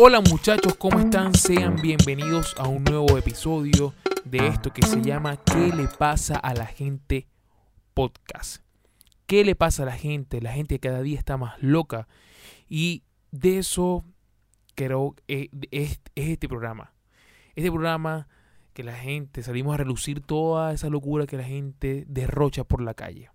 Hola muchachos, ¿cómo están? Sean bienvenidos a un nuevo episodio de esto que se llama ¿Qué le pasa a la gente podcast? ¿Qué le pasa a la gente? La gente cada día está más loca y de eso creo que es, es este programa. Este programa que la gente salimos a relucir toda esa locura que la gente derrocha por la calle.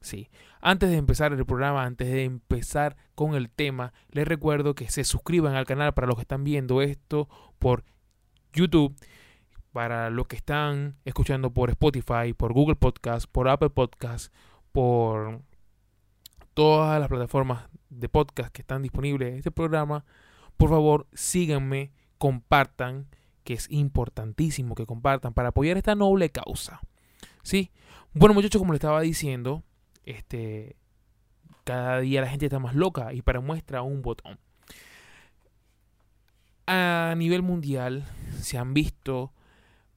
Sí. Antes de empezar el programa, antes de empezar con el tema, les recuerdo que se suscriban al canal para los que están viendo esto por YouTube, para los que están escuchando por Spotify, por Google Podcast, por Apple Podcast, por todas las plataformas de podcast que están disponibles en este programa. Por favor, síganme, compartan, que es importantísimo que compartan para apoyar esta noble causa. ¿Sí? Bueno, muchachos, como les estaba diciendo, este, cada día la gente está más loca y para muestra un botón. A nivel mundial se han visto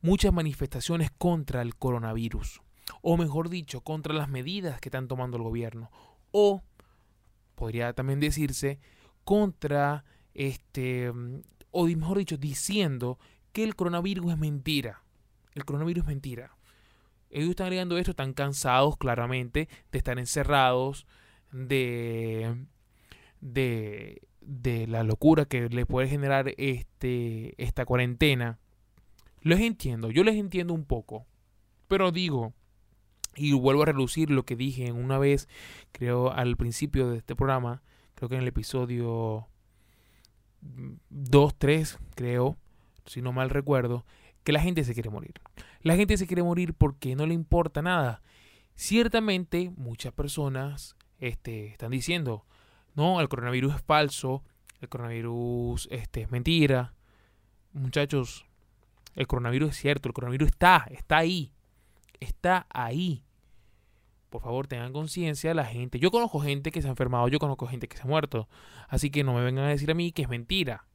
muchas manifestaciones contra el coronavirus, o mejor dicho, contra las medidas que están tomando el gobierno, o podría también decirse contra este, o mejor dicho, diciendo que el coronavirus es mentira. El coronavirus es mentira. Ellos están agregando esto, están cansados claramente de estar encerrados, de, de, de la locura que le puede generar este, esta cuarentena. Les entiendo, yo les entiendo un poco, pero digo, y vuelvo a relucir lo que dije una vez, creo al principio de este programa, creo que en el episodio 2, 3, creo, si no mal recuerdo, que la gente se quiere morir. La gente se quiere morir porque no le importa nada. Ciertamente muchas personas este, están diciendo, no, el coronavirus es falso, el coronavirus este, es mentira. Muchachos, el coronavirus es cierto, el coronavirus está, está ahí, está ahí. Por favor, tengan conciencia la gente. Yo conozco gente que se ha enfermado, yo conozco gente que se ha muerto. Así que no me vengan a decir a mí que es mentira.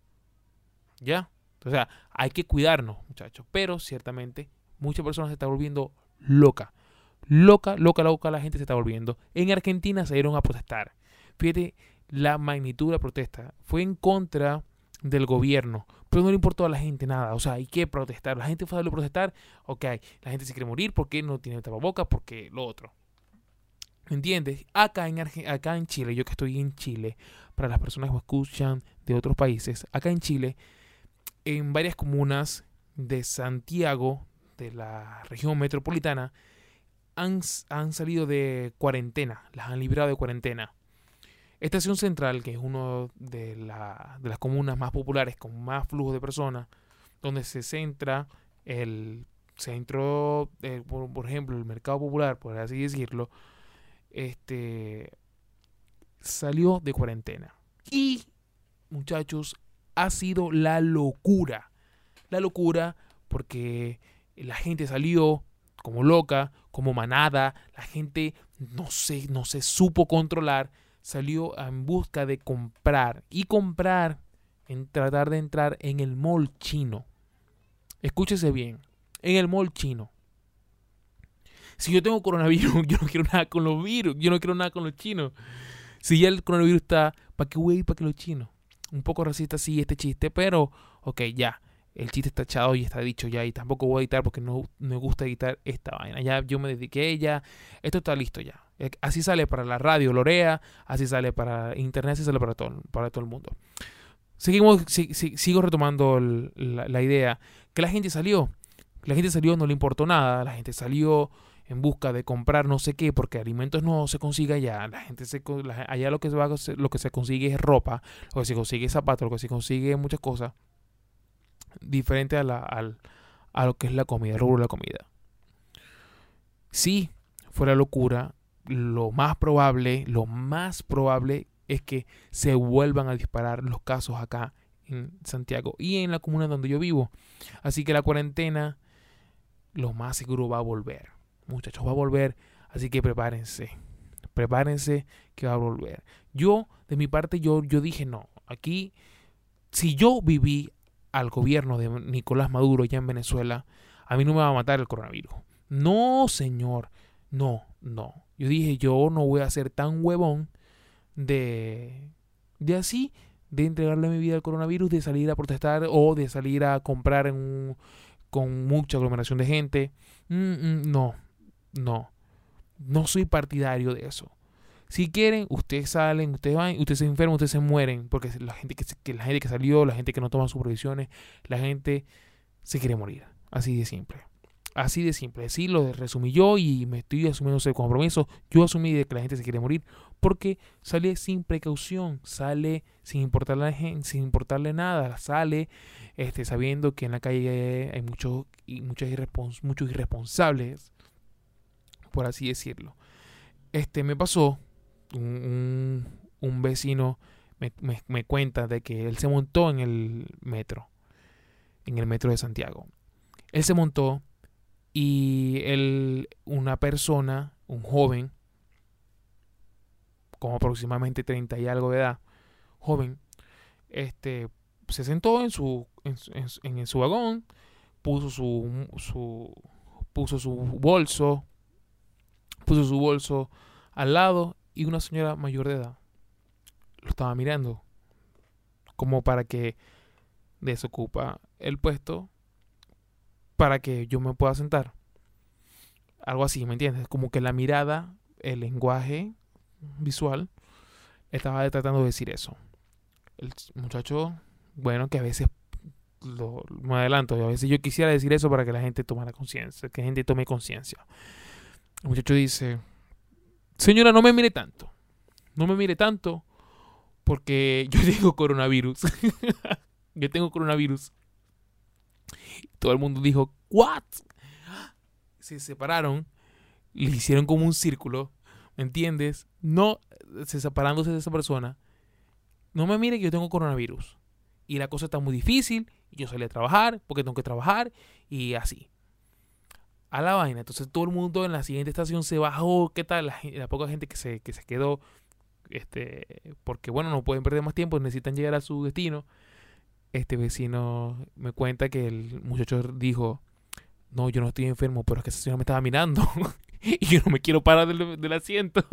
¿Ya? O sea, hay que cuidarnos, muchachos. Pero ciertamente muchas personas se están volviendo loca. Loca, loca, loca la gente se está volviendo. En Argentina se dieron a protestar. Fíjate la magnitud de la protesta. Fue en contra del gobierno. Pero no le importó a la gente nada. O sea, hay que protestar. La gente fue a protestar. Ok, la gente se quiere morir porque no tiene tapabocas, porque lo otro. ¿Me entiendes? Acá en, acá Chile, yo que estoy en Chile, para las personas que escuchan de otros países, acá en Chile en varias comunas de Santiago, de la región metropolitana, han, han salido de cuarentena, las han librado de cuarentena. Estación Central, que es una de, de, las comunas más populares con más flujo de personas, donde se centra el centro, eh, por, por, ejemplo, el mercado popular, por así decirlo, este salió de cuarentena. Y, muchachos, ha sido la locura. La locura porque la gente salió como loca, como manada, la gente no se, no se supo controlar, salió en busca de comprar y comprar, en tratar de entrar en el mall chino. Escúchese bien, en el mall chino. Si yo tengo coronavirus, yo no quiero nada con los virus, yo no quiero nada con los chinos. Si ya el coronavirus está, ¿para qué voy a ir para que los chinos? Un poco racista sí este chiste, pero ok, ya. El chiste está echado y está dicho ya y tampoco voy a editar porque no me gusta editar esta vaina. Ya yo me dediqué ya. Esto está listo ya. Eh, así sale para la radio Lorea, así sale para internet, así sale para todo, para todo el mundo. Seguimos, sigo retomando la, la idea. Que la gente salió. La gente salió, no le importó nada. La gente salió en busca de comprar no sé qué, porque alimentos no se consigue allá, la gente se, allá lo que, se va, lo que se consigue es ropa, lo que se consigue es zapatos, lo que se consigue muchas cosas, diferente a, la, a lo que es la comida, el rubro de la comida. Si fuera locura, lo más probable, lo más probable es que se vuelvan a disparar los casos acá en Santiago y en la comuna donde yo vivo. Así que la cuarentena lo más seguro va a volver muchachos, va a volver, así que prepárense, prepárense que va a volver. Yo, de mi parte, yo, yo dije, no, aquí, si yo viví al gobierno de Nicolás Maduro ya en Venezuela, a mí no me va a matar el coronavirus. No, señor, no, no. Yo dije, yo no voy a ser tan huevón de, de así, de entregarle mi vida al coronavirus, de salir a protestar o de salir a comprar con mucha aglomeración de gente. Mm, mm, no, no. No soy partidario de eso. Si quieren, ustedes salen, ustedes van, ustedes se enferman, ustedes se mueren, porque la gente que, la gente que salió, la gente que no toma sus provisiones, la gente se quiere morir. Así de simple. Así de simple. Así lo resumí yo y me estoy asumiendo ese compromiso. Yo asumí de que la gente se quiere morir porque sale sin precaución, sale sin importarle, sin importarle nada, sale este, sabiendo que en la calle hay muchos, muchos, muchos irresponsables, por así decirlo. Este me pasó, un, un, vecino me, me cuenta de que él se montó en el metro, en el metro de Santiago. Él se montó y él, una persona, un joven, como aproximadamente 30 y algo de edad, joven, este, se sentó en su, en, su vagón, puso su, su, puso su bolso, puso su bolso al lado y una señora mayor de edad lo estaba mirando como para que desocupa el puesto para que yo me pueda sentar. Algo así, ¿me entiendes? Como que la mirada, el lenguaje visual, estaba tratando de decir eso. El muchacho, bueno, que a veces lo, me adelanto, a veces yo quisiera decir eso para que la gente tomara conciencia, que la gente tome conciencia. El muchacho dice, señora, no me mire tanto, no me mire tanto, porque yo tengo coronavirus. yo tengo coronavirus. Todo el mundo dijo, ¿what? Se separaron, le hicieron como un círculo, ¿me entiendes? No, se separándose de esa persona. No me mire que yo tengo coronavirus. Y la cosa está muy difícil. Yo salí a trabajar porque tengo que trabajar. Y así. A la vaina. Entonces todo el mundo en la siguiente estación se bajó. ¿Qué tal? La, poca gente que se, que se quedó. Este, porque bueno, no pueden perder más tiempo. Necesitan llegar a su destino este vecino me cuenta que el muchacho dijo, no, yo no estoy enfermo, pero es que esa señora me estaba mirando y yo no me quiero parar del, asiento.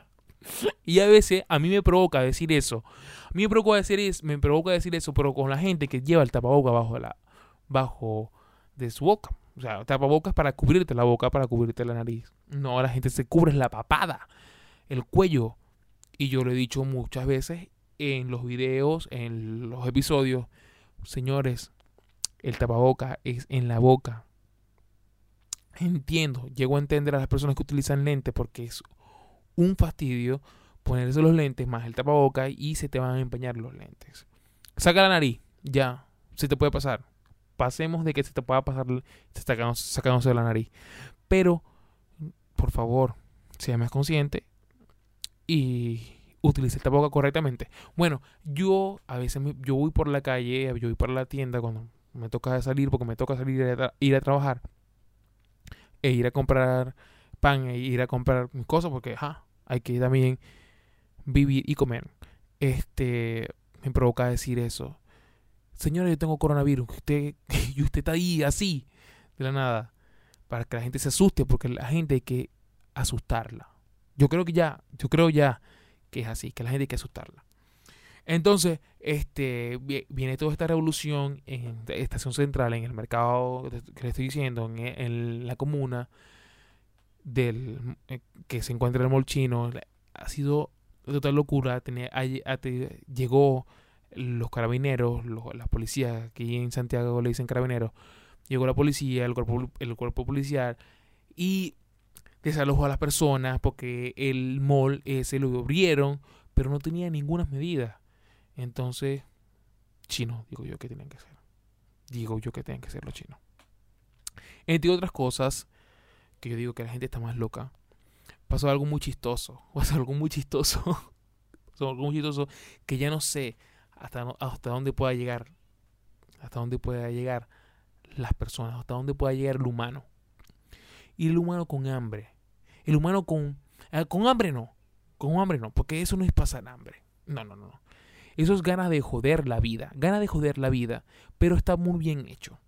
y a veces a mí me provoca decir eso. A mí me provoca decir, es, me provoca decir eso, pero con la gente que lleva el tapaboca bajo, la, bajo de su boca. O sea, tapabocas para cubrirte la boca, para cubrirte la nariz. No, la gente se cubre la papada, el cuello. Y yo lo he dicho muchas veces en los videos, en los episodios, señores, el tapaboca es en la boca. Entiendo, llego a entender a las personas que utilizan lentes porque es un fastidio ponerse los lentes más el tapaboca y se te van a empeñar los lentes. Saca la nariz, ya, se te puede pasar. Pasemos de que se te pueda pasar sacándose de la nariz. Pero, por favor, sea más consciente y utilice el tapaboca correctamente. Bueno, yo a veces yo voy por la calle, yo voy por la tienda cuando me toca salir, porque me toca salir a, ir a trabajar, e ir a comprar pan, e ir a comprar cosas, porque hay que también vivir y comer. Este me provoca decir eso. Señora, yo tengo coronavirus, usted, y usted está ahí así, de la nada, para que la gente se asuste, porque la gente hay que asustarla. Yo creo que ya, yo creo ya que es así, que la gente hay que asustarla. Entonces, este, viene toda esta revolución en Estación Central, en el mercado que le estoy diciendo, en, la comuna del eh, que se encuentra el molchino. Ha sido total locura. Tenía, llegó los carabineros, las policías, aquí en Santiago le dicen carabineros. Llegó la policía, el cuerpo, el cuerpo policial y desalojó a las personas porque el mall ese lo abrieron, pero no tenía ninguna medida. Entonces, chino, digo yo que tienen que ser. Digo yo que tienen que ser los chinos. Entre otras cosas, que yo digo que la gente está más loca, pasó algo muy chistoso. Pasó algo muy chistoso. pasó algo muy chistoso que ya no sé hasta, hasta dónde pueda llegar. Hasta dónde pueda llegar las personas. Hasta dónde pueda llegar el humano. Y el humano con hambre el humano con, eh, con hambre no. Con hambre no, porque eso no es pasar hambre. No, no, no. Eso es ganas de joder la vida. Gana de joder la vida, pero está muy bien hecho.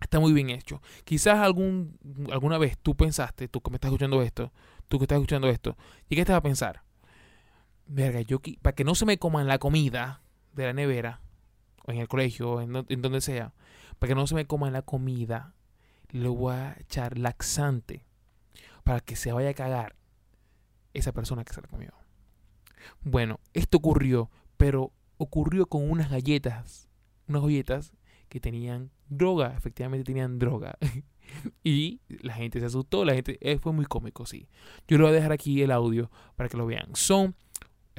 Está muy bien hecho. Quizás alguna vez tú pensaste, tú que me estás escuchando esto, tú que estás escuchando esto, llegaste a pensar, verga, yo para que no se me coman la comida de la nevera, o en el colegio, en, en donde sea, para que no se me coman la comida, le voy a echar laxante para que se vaya a cagar esa persona que se la comió. Bueno, esto ocurrió, pero ocurrió con unas galletas, unas galletas que tenían droga, efectivamente tenían droga. y la gente se asustó, la gente eh, fue muy cómico, sí. Yo le voy a dejar aquí el audio para que lo vean. Son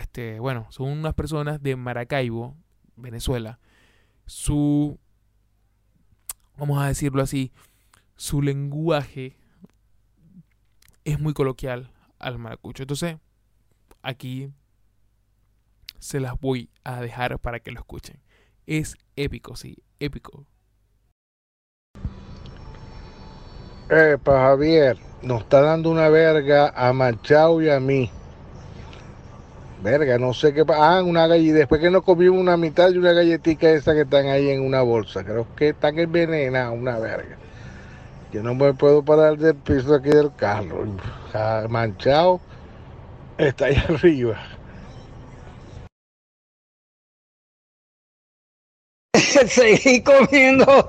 este, bueno, son unas personas de Maracaibo, Venezuela. Su vamos a decirlo así, su lenguaje es muy coloquial al maracucho. Entonces, aquí se las voy a dejar para que lo escuchen. Es épico, sí, épico. Epa, Javier, nos está dando una verga a Machado y a mí. Verga, no sé qué pasa. Ah, una galleta. Después que nos comimos una mitad de una galletita esa que están ahí en una bolsa. Creo que están envenenadas, una verga. Yo no me puedo parar del piso aquí del carro. Manchado está ahí arriba. Seguí comiendo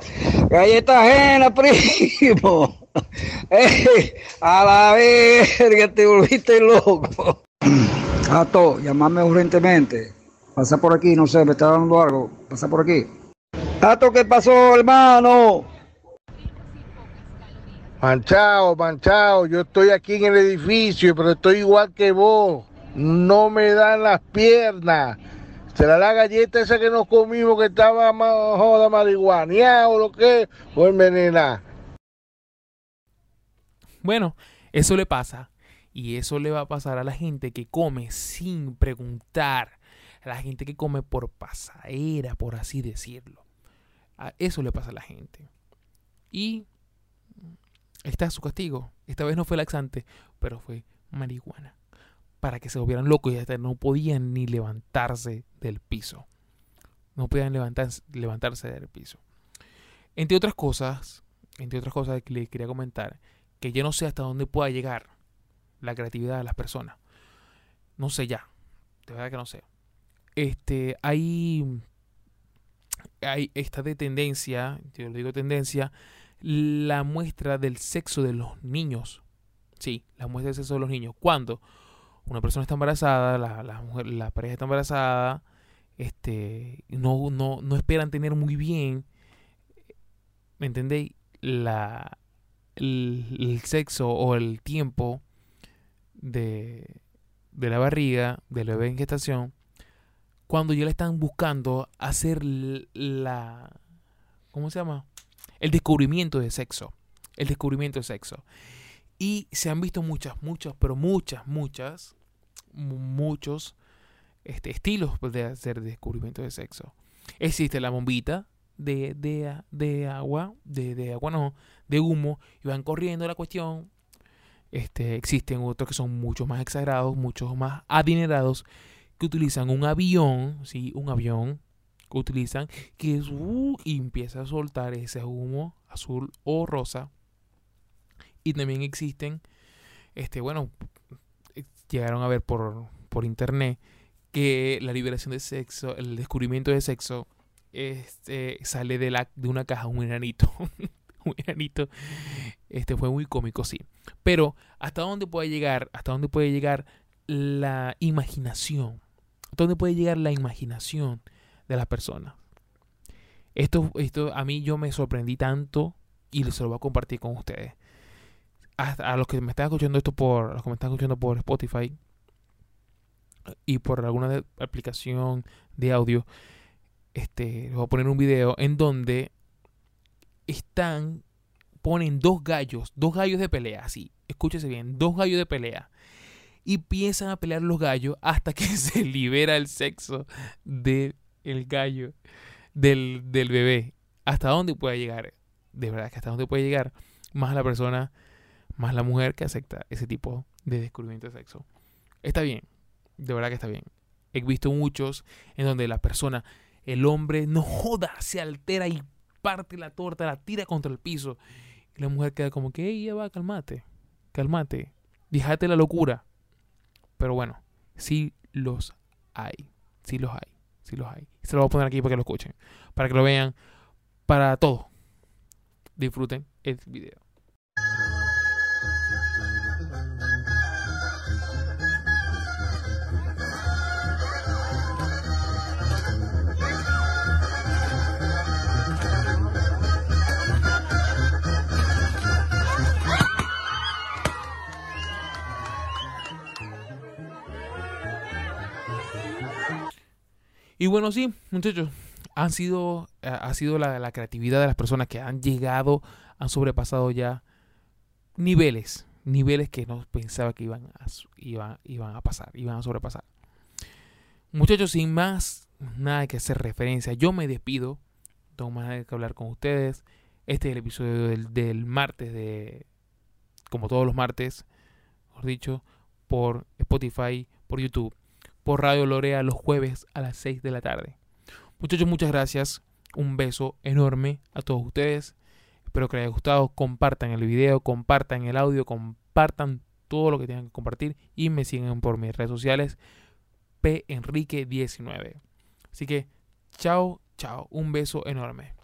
galletas ajenas, primo. a la verga, te volviste loco. Jato, llamame urgentemente. Pasa por aquí, no sé, me está dando algo. Pasa por aquí. Jato, ¿qué pasó, hermano? Manchado, manchado, yo estoy aquí en el edificio, pero estoy igual que vos. No me dan las piernas. ¿Será la galleta esa que nos comimos que estaba más joda marihuana o lo que? O envenenada. Bueno, eso le pasa. Y eso le va a pasar a la gente que come sin preguntar. A la gente que come por pasadera, por así decirlo. A eso le pasa a la gente. Y está su castigo. Esta vez no fue laxante, pero fue marihuana para que se volvieran locos y hasta no podían ni levantarse del piso. No podían levantarse, levantarse del piso. Entre otras cosas, entre otras cosas que les quería comentar, que yo no sé hasta dónde pueda llegar la creatividad de las personas. No sé ya, de verdad que no sé. Este, hay, hay esta de tendencia, yo lo digo tendencia, la muestra del sexo de los niños. Sí, la muestra del sexo de los niños. ¿Cuándo? una persona está embarazada, la, la pareja está embarazada, este, no, no, no esperan tener muy bien, ¿me entendéis? La, el, sexo o el tiempo de, de la barriga del bebé en gestación, cuando ya le están buscando hacer la, ¿cómo se llama? El descubrimiento de sexo. El descubrimiento de sexo. Y se han visto muchas, muchas, pero muchas, muchas, muchos este, estilos de hacer descubrimiento de sexo. Existe la bombita de, de, de agua, de, de, agua no, de humo, y van corriendo la cuestión. Este, existen otros que son mucho más exagerados, muchos más adinerados, que utilizan un avión, ¿sí? Un avión que utilizan, que es, uh, y empieza a soltar ese humo azul o rosa y también existen, este, bueno, llegaron a ver por, por internet que la liberación de sexo, el descubrimiento de sexo, este, sale de, la, de una caja, un enanito. un enanito. Este fue muy cómico, sí. Pero, ¿hasta dónde puede llegar? ¿Hasta dónde puede llegar la imaginación? ¿Hasta dónde puede llegar la imaginación de la persona? Esto, esto a mí yo me sorprendí tanto y se lo voy a compartir con ustedes a, los que me están escuchando esto por los que me están escuchando por Spotify y por alguna aplicación de audio, este, les voy a poner un video en donde están ponen dos gallos, dos gallos de pelea, así, escúchese bien, dos gallos de pelea y empiezan a pelear los gallos hasta que se libera el sexo del el gallo del, del bebé. ¿Hasta dónde puede llegar? De verdad que hasta dónde puede llegar más la persona más la mujer que acepta ese tipo de descubrimiento de sexo. Está bien, de verdad que está bien. He visto muchos en donde la persona, el hombre, no joda, se altera y parte la torta, la tira contra el piso. La mujer queda como que, ella va, calmate, calmate, déjate la locura. Pero bueno, sí los hay. Sí los hay. Sí los hay. Se lo voy a poner aquí para que lo escuchen. Para que lo vean. Para todo. Disfruten el video. Y bueno, sí, muchachos, han sido, ha sido la, la, creatividad de las personas que han llegado, han sobrepasado ya niveles, niveles que no pensaba que iban a, iban, iban a pasar, iban a sobrepasar. Muchachos, sin más nada que hacer referencia, yo me despido, tengo más nada que hablar con ustedes. Este es el episodio del, del martes de, como todos los martes, mejor dicho, por Spotify, por YouTube por Radio Lorea los jueves a las 6 de la tarde. Muchachos, muchas gracias. Un beso enorme a todos ustedes. Espero que les haya gustado. Compartan el video, compartan el audio, compartan todo lo que tengan que compartir y me sigan por mis redes sociales P Enrique 19. Así que chao, chao. Un beso enorme.